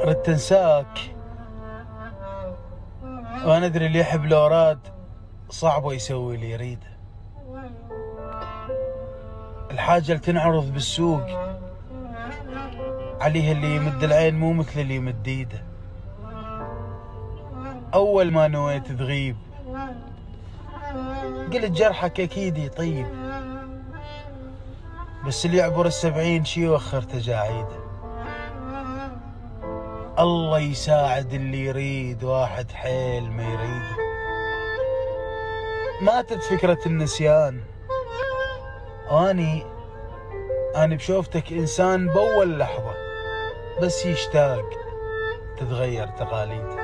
ردت انساك وأنا أدري اللي يحب لو راد صعبه يسوي اللي يريده الحاجة اللي تنعرض بالسوق عليها اللي يمد العين مو مثل اللي يمد إيده. أول ما نويت تغيب قلت جرحك أكيد يطيب. بس اللي يعبر السبعين شي يوخر تجاعيده الله يساعد اللي يريد واحد حيل ما يريده ماتت فكرة النسيان. أني أني بشوفتك إنسان بأول لحظة بس يشتاق تتغير تقاليده